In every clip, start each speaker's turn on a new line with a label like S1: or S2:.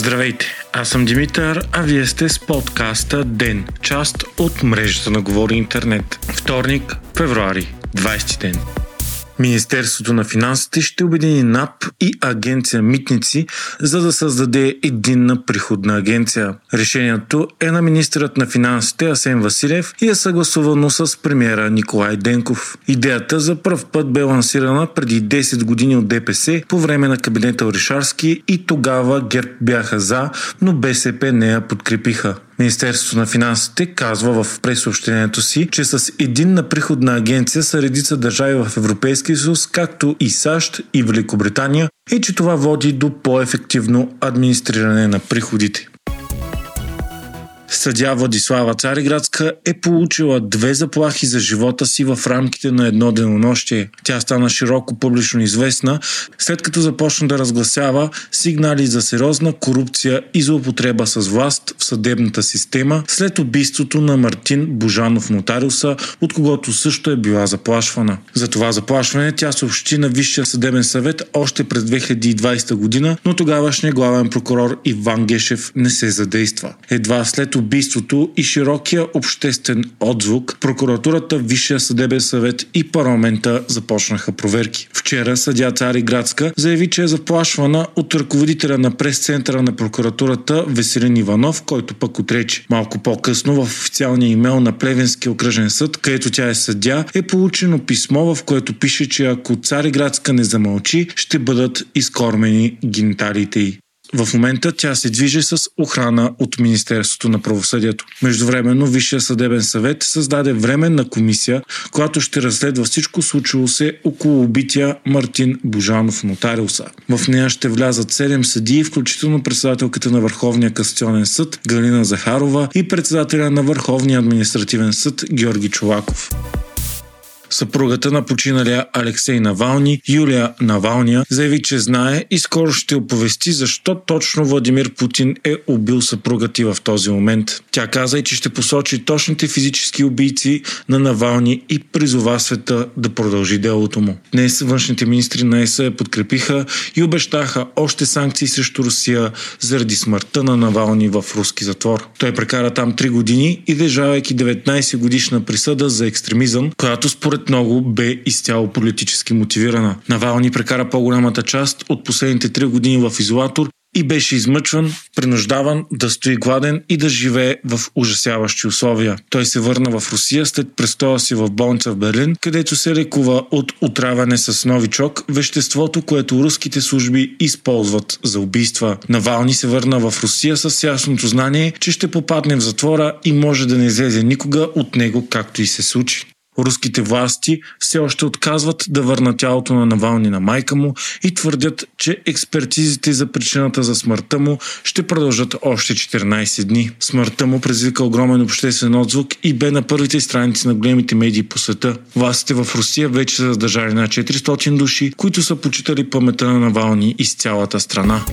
S1: Здравейте, аз съм Димитър, а вие сте с подкаста ДЕН, част от мрежата на Говори Интернет. Вторник, февруари, 20 ден. Министерството на финансите ще обедини НАП и агенция Митници, за да създаде единна приходна агенция. Решението е на министърът на финансите Асен Василев и е съгласувано с премиера Николай Денков. Идеята за пръв път бе лансирана преди 10 години от ДПС по време на кабинета Оришарски и тогава ГЕРБ бяха за, но БСП не я подкрепиха. Министерството на финансите казва в пресъобщението си, че с единна приходна агенция са редица държави в Европейския съюз, както и САЩ и Великобритания, и че това води до по-ефективно администриране на приходите. Съдя Владислава Цариградска е получила две заплахи за живота си в рамките на едно денонощие. Тя стана широко публично известна, след като започна да разгласява сигнали за сериозна корупция и злоупотреба с власт в съдебната система след убийството на Мартин Божанов нотариуса, от когото също е била заплашвана. За това заплашване тя съобщи на Висшия съдебен съвет още през 2020 година, но тогавашният главен прокурор Иван Гешев не се задейства. Едва след убийството и широкия обществен отзвук, прокуратурата, Висшия съдебен съвет и парламента започнаха проверки. Вчера съдя Цари Градска заяви, че е заплашвана от ръководителя на прес-центъра на прокуратурата Веселин Иванов, който пък отрече. Малко по-късно в официалния имейл на Плевенския окръжен съд, където тя е съдя, е получено писмо, в което пише, че ако Цари Градска не замълчи, ще бъдат изкормени гениталите й. В момента тя се движи с охрана от Министерството на правосъдието. Междувременно Висшия съдебен съвет създаде временна комисия, която ще разследва всичко случило се около убития Мартин Божанов нотариуса. В нея ще влязат 7 съдии, включително председателката на Върховния касационен съд Галина Захарова и председателя на Върховния административен съд Георги Чолаков. Съпругата на починалия Алексей Навални, Юлия Навалния, заяви, че знае и скоро ще оповести защо точно Владимир Путин е убил съпругата ти в този момент. Тя каза и, че ще посочи точните физически убийци на Навални и призова света да продължи делото му. Днес външните министри на ЕС я подкрепиха и обещаха още санкции срещу Русия заради смъртта на Навални в руски затвор. Той прекара там 3 години и държавайки 19 годишна присъда за екстремизъм, която според според много бе изцяло политически мотивирана. Навални прекара по-голямата част от последните три години в изолатор и беше измъчван, принуждаван да стои гладен и да живее в ужасяващи условия. Той се върна в Русия след престоя си в болница в Берлин, където се лекува от отравяне с новичок, веществото, което руските служби използват за убийства. Навални се върна в Русия с ясното знание, че ще попадне в затвора и може да не излезе никога от него, както и се случи. Руските власти все още отказват да върнат тялото на Навални на майка му и твърдят, че експертизите за причината за смъртта му ще продължат още 14 дни. Смъртта му предизвика огромен обществен отзвук и бе на първите страници на големите медии по света. Властите в Русия вече са задържали на 400 души, които са почитали памета на Навални из цялата страна.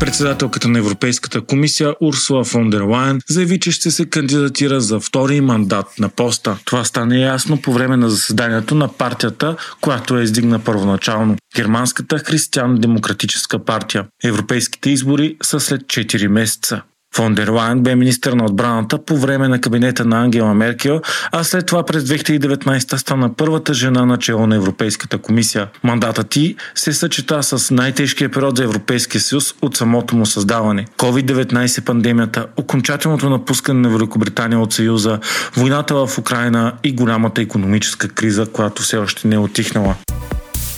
S1: Председателката на Европейската комисия Урсула фон дер Лайен заяви, че ще се кандидатира за втори мандат на поста. Това стане ясно по време на заседанието на партията, която е издигна първоначално. Германската християн-демократическа партия. Европейските избори са след 4 месеца. Фон дер Лайен бе министър на отбраната по време на кабинета на Ангела Меркел, а след това през 2019 стана първата жена на чело на Европейската комисия. Мандатът ти се съчета с най-тежкия период за Европейския съюз от самото му създаване. COVID-19 пандемията, окончателното напускане на Великобритания от Съюза, войната в Украина и голямата економическа криза, която все още не е отихнала.